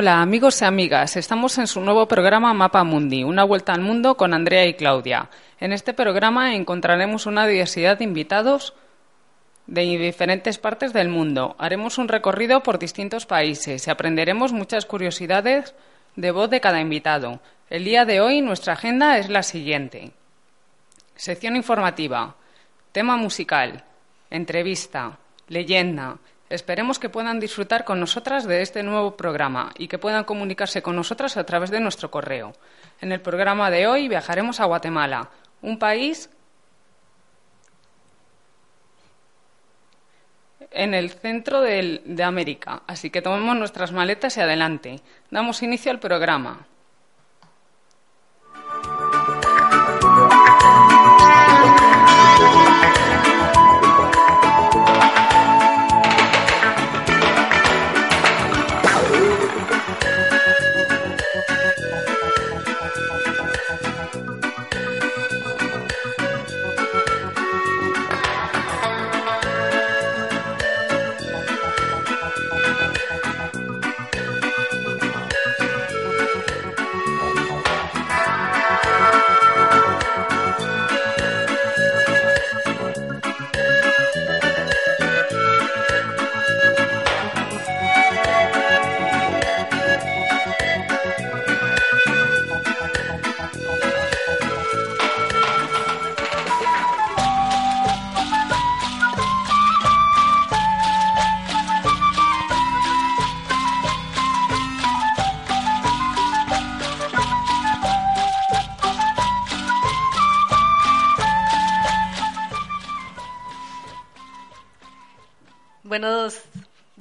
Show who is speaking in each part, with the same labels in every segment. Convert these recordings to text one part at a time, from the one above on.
Speaker 1: Hola amigos y amigas, estamos en su nuevo programa Mapa Mundi, una vuelta al mundo con Andrea y Claudia. En este programa encontraremos una diversidad de invitados de diferentes partes del mundo. Haremos un recorrido por distintos países y aprenderemos muchas curiosidades de voz de cada invitado. El día de hoy nuestra agenda es la siguiente. Sección informativa, tema musical, entrevista, leyenda, Esperemos que puedan disfrutar con nosotras de este nuevo programa y que puedan comunicarse con nosotras a través de nuestro correo. En el programa de hoy viajaremos a Guatemala, un país en el centro de América. Así que tomemos nuestras maletas y adelante. Damos inicio al programa.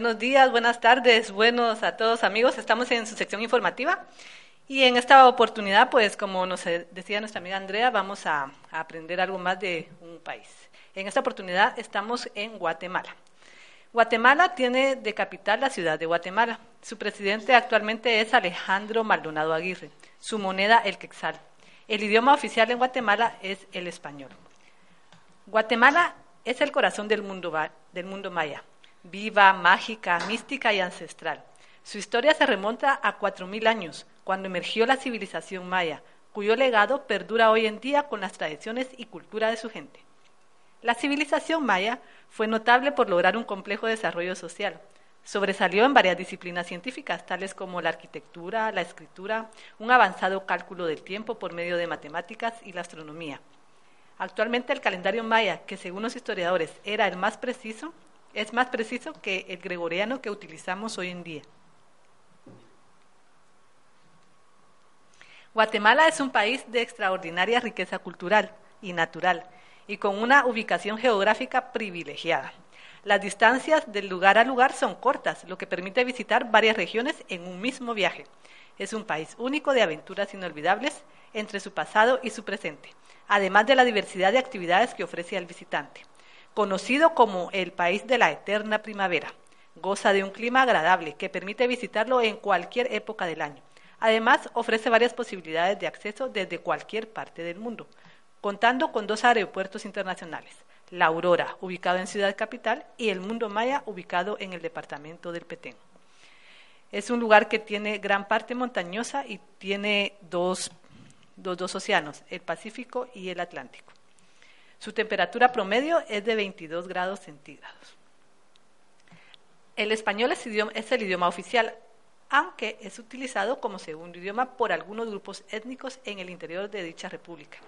Speaker 2: Buenos días, buenas tardes, buenos a todos amigos. Estamos en su sección informativa y en esta oportunidad, pues como nos decía nuestra amiga Andrea, vamos a, aprender algo más de un país. En esta oportunidad estamos en Guatemala. Guatemala tiene de capital la ciudad de Guatemala. Su presidente actualmente es Alejandro Maldonado Aguirre. Su moneda el quetzal. El idioma oficial en Guatemala es el español. Guatemala es el corazón del mundo, del mundo maya viva, mágica, mística y ancestral. Su historia se remonta a 4.000 años, cuando emergió la civilización maya, cuyo legado perdura hoy en día con las tradiciones y cultura de su gente. La civilización maya fue notable por lograr un complejo desarrollo social. Sobresalió en varias disciplinas científicas, tales como la arquitectura, la escritura, un avanzado cálculo del tiempo por medio de matemáticas y la astronomía. Actualmente el calendario maya, que según los historiadores era el más preciso, es más preciso que el gregoriano que utilizamos hoy en día. Guatemala es un país de extraordinaria riqueza cultural y natural y con una ubicación geográfica privilegiada. Las distancias del lugar a lugar son cortas, lo que permite visitar varias regiones en un mismo viaje. Es un país único de aventuras inolvidables entre su pasado y su presente, además de la diversidad de actividades que ofrece al visitante conocido como el país de la eterna primavera. Goza de un clima agradable que permite visitarlo en cualquier época del año. Además, ofrece varias posibilidades de acceso desde cualquier parte del mundo, contando con dos aeropuertos internacionales, La Aurora, ubicado en Ciudad Capital, y el Mundo Maya, ubicado en el departamento del Petén. Es un lugar que tiene gran parte montañosa y tiene dos, dos, océanos, el Pacífico y el Atlántico. Su temperatura promedio es de 22 grados centígrados. El español es, el idioma oficial, aunque es utilizado como segundo idioma por algunos grupos étnicos en el interior de dicha república.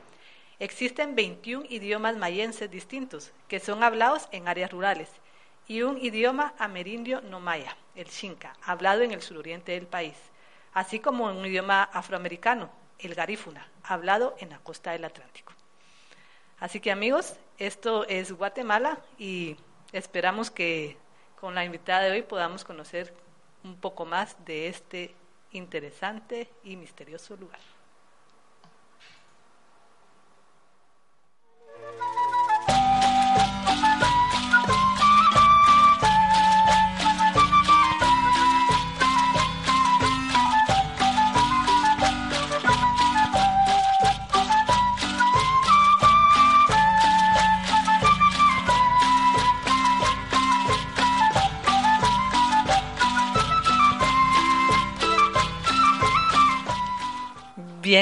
Speaker 2: Existen 21 idiomas mayenses distintos que son hablados en áreas rurales y un idioma amerindio no maya, el xinca, hablado en el suroriente del país, así como un idioma afroamericano, el garífuna, hablado en la costa del Atlántico. Así que amigos, esto es Guatemala y esperamos que con la invitada de hoy podamos conocer un poco más de este interesante y misterioso lugar.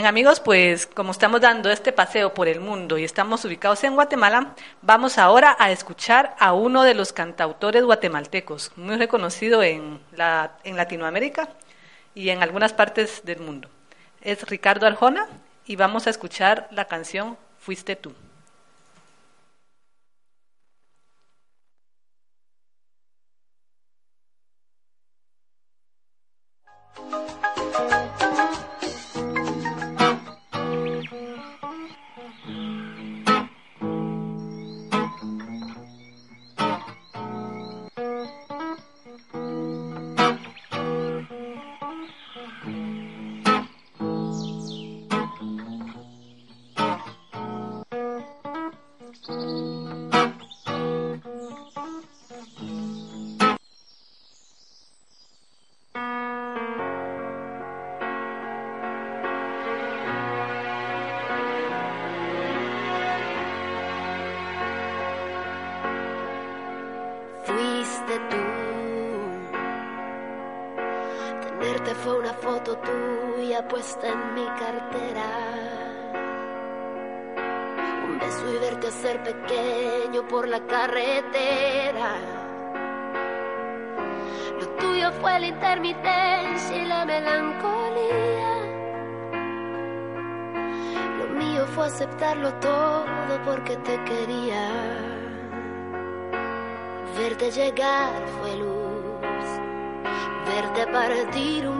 Speaker 2: Bien amigos, pues como estamos dando este paseo por el mundo y estamos ubicados en Guatemala, vamos ahora a escuchar a uno de los cantautores guatemaltecos, muy reconocido en, la, en Latinoamérica y en algunas partes del mundo. Es Ricardo Arjona y vamos a escuchar la canción Fuiste tú.
Speaker 3: En mi cartera. Un beso y verte ser pequeño por la carretera. Lo tuyo fue la intermitencia y la melancolía. Lo mío fue aceptarlo todo porque te quería. Verte llegar fue luz, verte partir un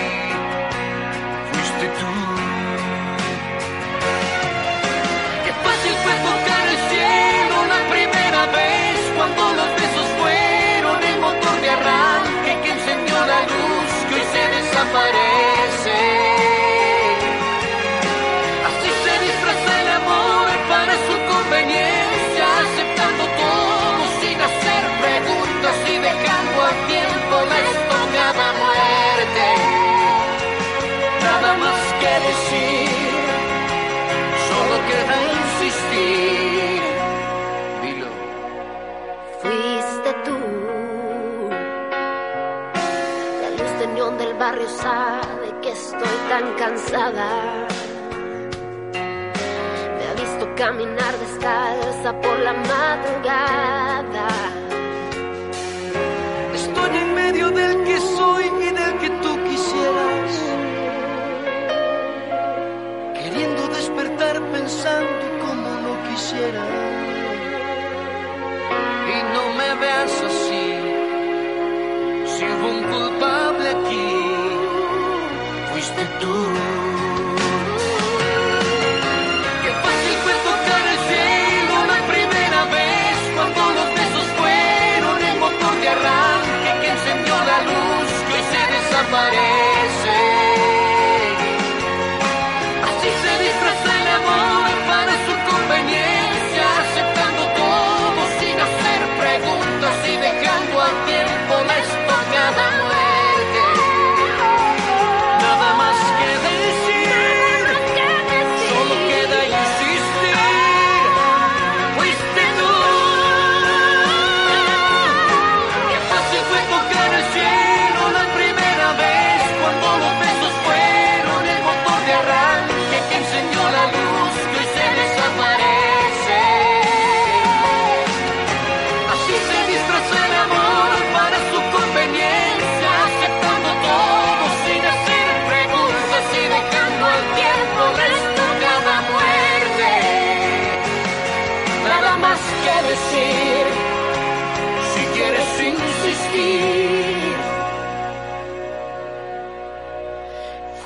Speaker 3: barrio sabe que estoy tan cansada. Me ha visto caminar descalza por la madrugada.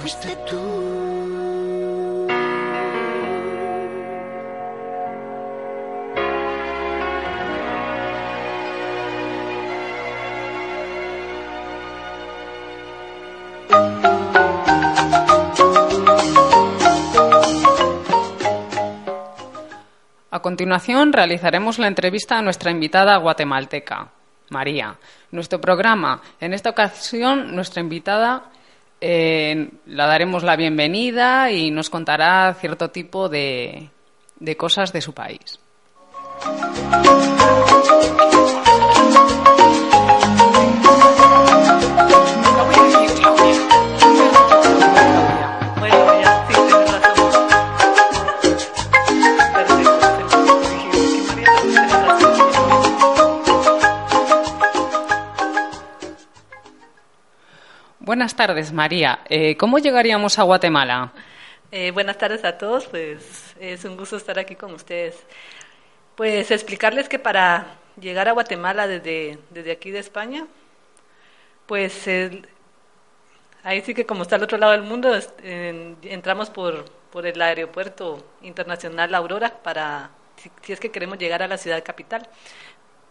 Speaker 1: A continuación realizaremos la entrevista a nuestra invitada guatemalteca, María. Nuestro programa, en esta ocasión, nuestra invitada la daremos la bienvenida y nos contará cierto tipo de, de cosas de su país. Buenas tardes, María. Eh, ¿Cómo llegaríamos a Guatemala?
Speaker 2: Eh, buenas tardes a todos, pues es un gusto estar aquí con ustedes. Pues explicarles que para llegar a Guatemala desde, desde aquí de España, pues ahí sí que como está al otro lado del mundo, entramos por, por el aeropuerto internacional Aurora para, si es que queremos llegar a la ciudad capital.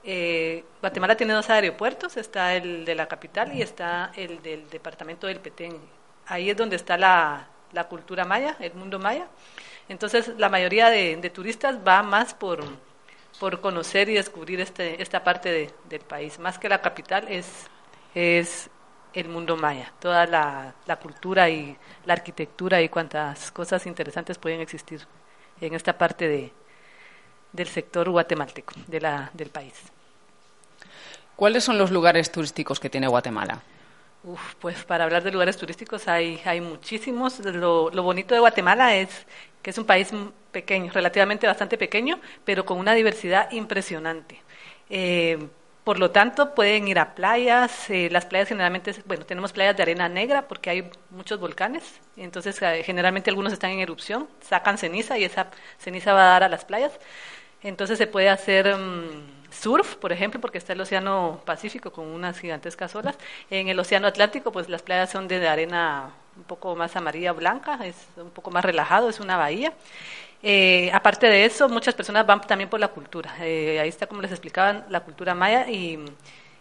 Speaker 2: Eh, Guatemala tiene dos aeropuertos, está el de la capital y está el del departamento del Petén. Ahí es donde está la, cultura maya, el mundo maya. Entonces, la mayoría de, de turistas va más por, por conocer y descubrir este, esta parte de- del país. Más que la capital es, es el mundo maya, toda la, la cultura y la arquitectura y cuantas cosas interesantes pueden existir en esta parte de, del sector guatemalteco, de la, del país.
Speaker 1: ¿Cuáles son los lugares turísticos que tiene Guatemala?
Speaker 2: Uf, pues para hablar de lugares turísticos hay, hay muchísimos. Lo, bonito de Guatemala es que es un país pequeño, relativamente bastante pequeño, pero con una diversidad impresionante. Eh, por lo tanto, pueden ir a playas. eh, las playas generalmente, bueno, tenemos playas de arena negra porque hay muchos volcanes. Entonces, eh, generalmente algunos están en erupción, sacan ceniza y esa ceniza va a dar a las playas. Entonces se puede hacer mm, surf, por ejemplo, porque está el Océano Pacífico con unas gigantescas olas. En el Océano Atlántico, pues las playas son de arena un poco más amarilla blanca, es un poco más relajado, es una bahía. Eh, aparte de eso, muchas personas van también por la cultura. Eh, ahí está, como les explicaban, la cultura maya y,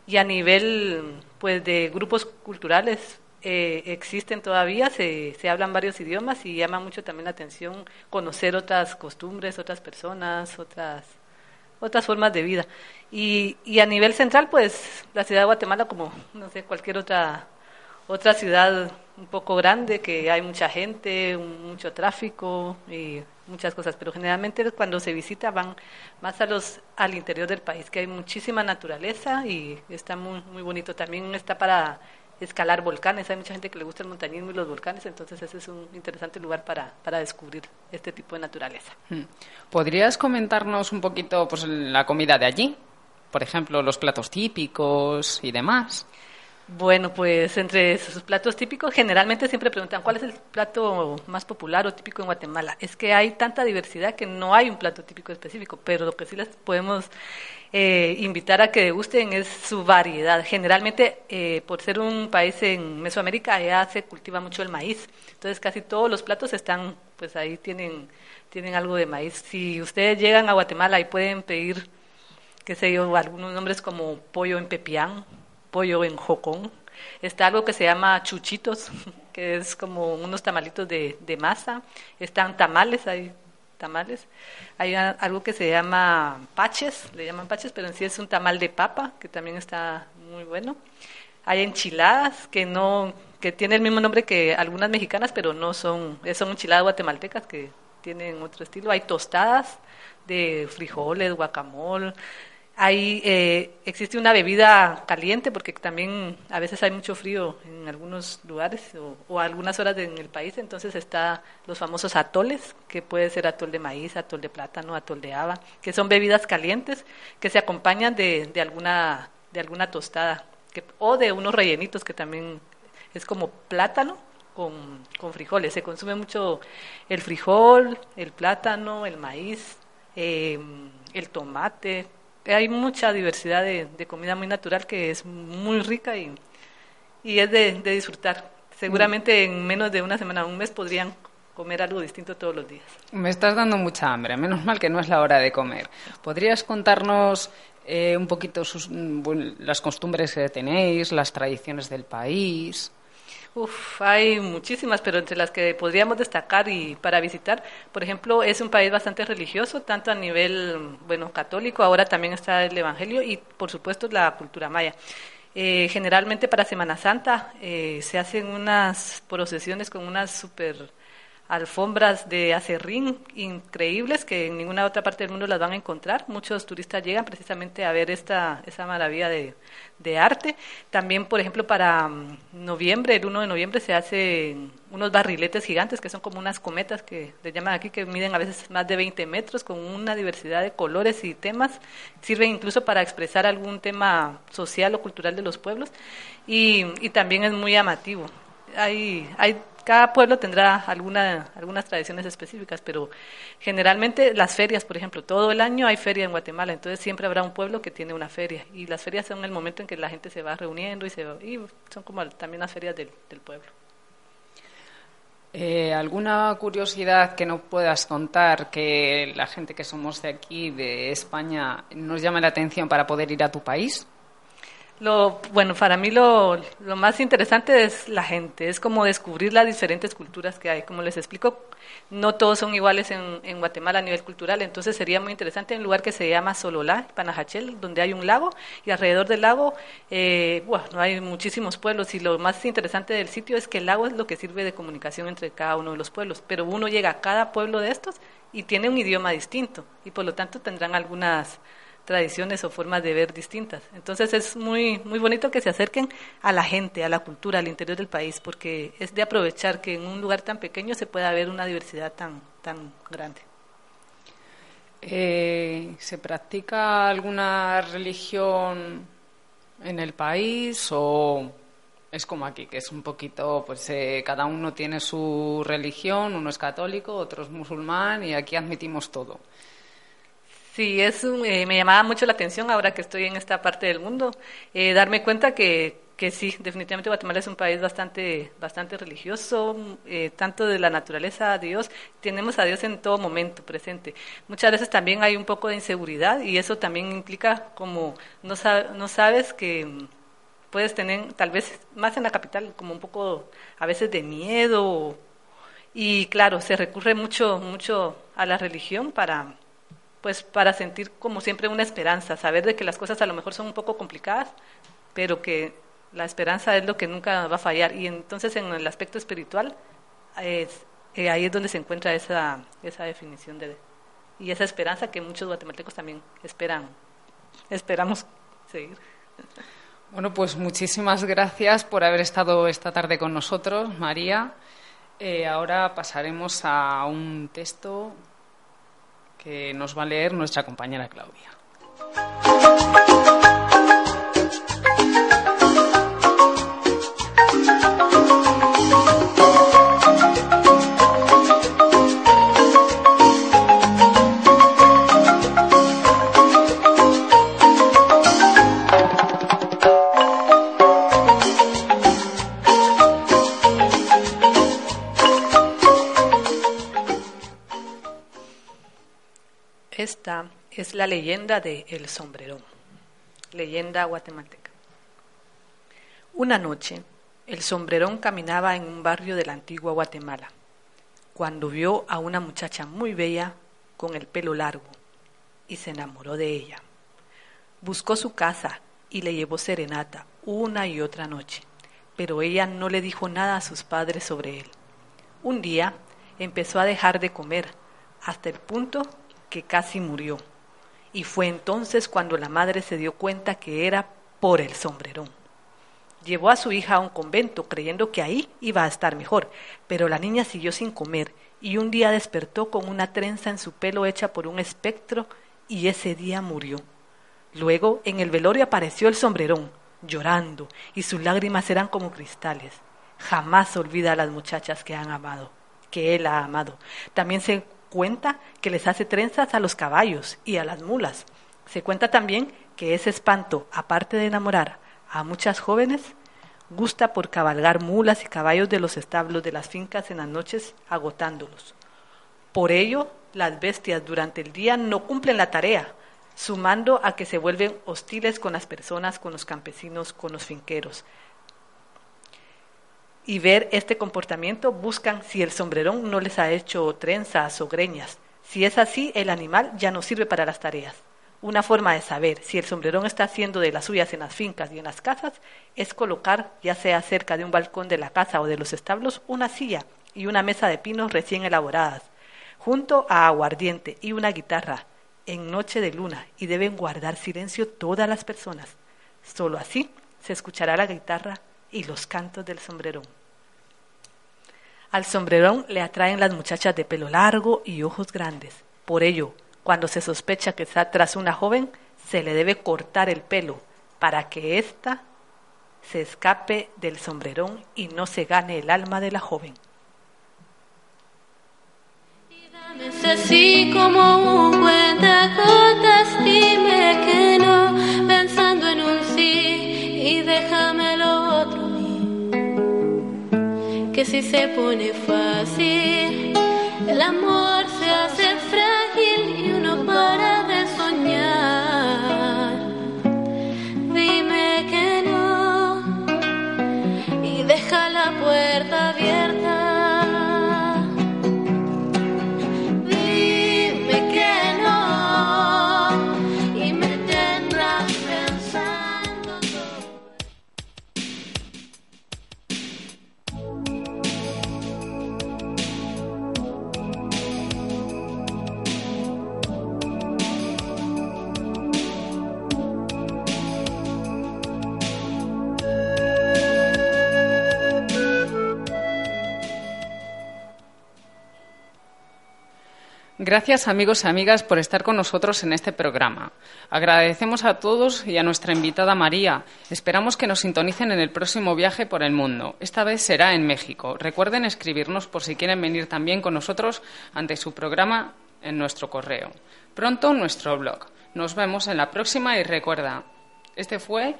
Speaker 2: y a nivel pues de grupos culturales eh, existen todavía, se, se hablan varios idiomas y llama mucho también la atención conocer otras costumbres, otras personas, otras otras formas de vida. Y, y a nivel central, pues la ciudad de Guatemala, como no sé, cualquier otra otra ciudad un poco grande, que hay mucha gente, mucho tráfico y muchas cosas, pero generalmente cuando se visita van más a los al interior del país, que hay muchísima naturaleza y está muy muy bonito. También está para escalar volcanes, hay mucha gente que le gusta el montañismo y los volcanes, entonces ese es un interesante lugar para, para descubrir este tipo de naturaleza.
Speaker 1: Mm. ¿Podrías comentarnos un poquito pues, la comida de allí? Por ejemplo, los platos típicos y demás.
Speaker 2: Bueno, pues entre sus platos típicos, generalmente siempre preguntan cuál es el plato más popular o típico en Guatemala. Es que hay tanta diversidad que no hay un plato típico específico, pero lo que sí les podemos eh, invitar a que degusten es su variedad. Generalmente, eh, por ser un país en Mesoamérica, allá se cultiva mucho el maíz. Entonces, casi todos los platos están, pues ahí tienen, tienen algo de maíz. Si ustedes llegan a Guatemala y pueden pedir, qué sé yo, algunos nombres como pollo en pepián, pollo en jocón. Está algo que se llama chuchitos, que es como unos tamalitos de, de masa. Están tamales, hay tamales. Hay algo que se llama paches, le llaman paches, pero en sí es un tamal de papa, que también está muy bueno. Hay enchiladas que no que tiene el mismo nombre que algunas mexicanas, pero no son son enchiladas guatemaltecas que tienen otro estilo. Hay tostadas de frijoles, guacamole, hay, eh, existe una bebida caliente porque también a veces hay mucho frío en algunos lugares o, algunas horas en el país, entonces está los famosos atoles, que puede ser atol de maíz, atol de plátano, atol de haba, que son bebidas calientes que se acompañan de, de alguna de alguna tostada que, o de unos rellenitos que también es como plátano con, con frijoles. Se consume mucho el frijol, el plátano, el maíz, eh, el tomate, hay mucha diversidad de, comida muy natural que es muy rica y, y es de, disfrutar. Seguramente en menos de una semana, un mes podrían comer algo distinto todos los días.
Speaker 1: Me estás dando mucha hambre, menos mal que no es la hora de comer. ¿Podrías contarnos eh, un poquito sus, mm, las costumbres que tenéis, las tradiciones del país?
Speaker 2: Uf, hay muchísimas, pero entre las que podríamos destacar y para visitar, por ejemplo, es un país bastante religioso, tanto a nivel, bueno, católico, ahora también está el Evangelio y, por supuesto, la cultura maya. Eh, generalmente para Semana Santa eh, se hacen unas procesiones con unas super alfombras de acerrín increíbles que en ninguna otra parte del mundo las van a encontrar. Muchos turistas llegan precisamente a ver esta, esa maravilla de, de arte. También, por ejemplo, para mm, noviembre, el 1 de noviembre, se hacen unos barriletes gigantes que son como unas cometas que le llaman aquí, que miden a veces más de 20 metros, con una diversidad de colores y temas. Sirven incluso para expresar algún tema social o cultural de los pueblos y, y también es muy llamativo. Hay, hay cada pueblo tendrá alguna, algunas tradiciones específicas, pero generalmente las ferias, por ejemplo, todo el año hay feria en Guatemala, entonces siempre habrá un pueblo que tiene una feria y las ferias son el momento en que la gente se va reuniendo y, se y son como también las ferias del, pueblo.
Speaker 1: Eh, ¿Alguna curiosidad que no puedas contar que la gente que somos de aquí, de España, nos llame la atención para poder ir a tu país?
Speaker 2: Lo, bueno, para mí lo, más interesante es la gente, es como descubrir las diferentes culturas que hay. Como les explico, no todos son iguales en, Guatemala a nivel cultural, entonces sería muy interesante un lugar que se llama Sololá, Panajachel, donde hay un lago y alrededor del lago, eh, hay muchísimos pueblos y lo más interesante del sitio es que el lago es lo que sirve de comunicación entre cada uno de los pueblos, pero uno llega a cada pueblo de estos y tiene un idioma distinto y por lo tanto tendrán algunas tradiciones o formas de ver distintas. Entonces es muy, muy bonito que se acerquen a la gente, a la cultura, al interior del país, porque es de aprovechar que en un lugar tan pequeño se pueda ver una diversidad tan, tan grande.
Speaker 1: Eh, ¿Se practica alguna religión en el país o es como aquí, que es un poquito, pues eh, cada uno tiene su religión, uno es católico, otro es musulmán y aquí admitimos todo?
Speaker 2: Sí, es eh, me llamaba mucho la atención ahora que estoy en esta parte del mundo, eh, darme cuenta que, que sí, definitivamente Guatemala es un país bastante, bastante religioso, eh, tanto de la naturaleza a Dios, tenemos a Dios en todo momento presente. Muchas veces también hay un poco de inseguridad y eso también implica como no, no sabes que puedes tener, tal vez más en la capital, como un poco a veces de miedo y claro, se recurre mucho, mucho a la religión para pues para sentir como siempre una esperanza, saber de que las cosas a lo mejor son un poco complicadas, pero que la esperanza es lo que nunca va a fallar. Y entonces en el aspecto espiritual, es, eh, ahí es donde se encuentra esa, esa definición de, y esa esperanza que muchos guatemaltecos también esperan, esperamos seguir.
Speaker 1: Bueno, pues muchísimas gracias por haber estado esta tarde con nosotros, María. Eh, ahora pasaremos a un texto que nos va a leer nuestra compañera Claudia.
Speaker 2: Es la leyenda de El Sombrerón, leyenda guatemalteca. Una noche, el sombrerón caminaba en un barrio de la antigua Guatemala, cuando vio a una muchacha muy bella con el pelo largo y se enamoró de ella. Buscó su casa y le llevó serenata una y otra noche, pero ella no le dijo nada a sus padres sobre él. Un día empezó a dejar de comer hasta el punto que casi murió, y fue entonces cuando la madre se dio cuenta que era por el sombrerón. Llevó a su hija a un convento creyendo que ahí iba a estar mejor, pero la niña siguió sin comer y un día despertó con una trenza en su pelo hecha por un espectro y ese día murió. Luego en el velorio apareció el sombrerón, llorando, y sus lágrimas eran como cristales. Jamás olvida a las muchachas que han amado, que él ha amado. También se cuenta que les hace trenzas a los caballos y a las mulas. Se cuenta también que ese espanto, aparte de enamorar a muchas jóvenes, gusta por cabalgar mulas y caballos de los establos de las fincas en las noches, agotándolos. Por ello, las bestias durante el día no cumplen la tarea, sumando a que se vuelven hostiles con las personas, con los campesinos, con los finqueros. Y ver este comportamiento buscan si el sombrerón no les ha hecho trenzas o greñas. Si es así, el animal ya no sirve para las tareas. Una forma de saber si el sombrerón está haciendo de las suyas en las fincas y en las casas es colocar, ya sea cerca de un balcón de la casa o de los establos, una silla y una mesa de pinos recién elaboradas, junto a aguardiente y una guitarra, en noche de luna, y deben guardar silencio todas las personas. Solo así se escuchará la guitarra y los cantos del sombrerón. Al sombrerón le atraen las muchachas de pelo largo y ojos grandes. Por ello, cuando se sospecha que está tras una joven, se le debe cortar el pelo para que ésta se escape del sombrerón y no se gane el alma de la joven.
Speaker 4: así como un si se pone fácil,
Speaker 1: Gracias amigos y amigas por estar con nosotros en este programa. Agradecemos a todos y a nuestra invitada María. Esperamos que nos sintonicen en el próximo viaje por el mundo. Esta vez será en México. Recuerden escribirnos por si quieren venir también con nosotros ante su programa en nuestro correo. Pronto nuestro blog. Nos vemos en la próxima y recuerda, este fue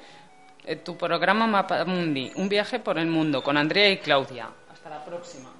Speaker 1: eh, tu programa Mapa Mundi, un viaje por el mundo con Andrea y Claudia. Hasta la próxima.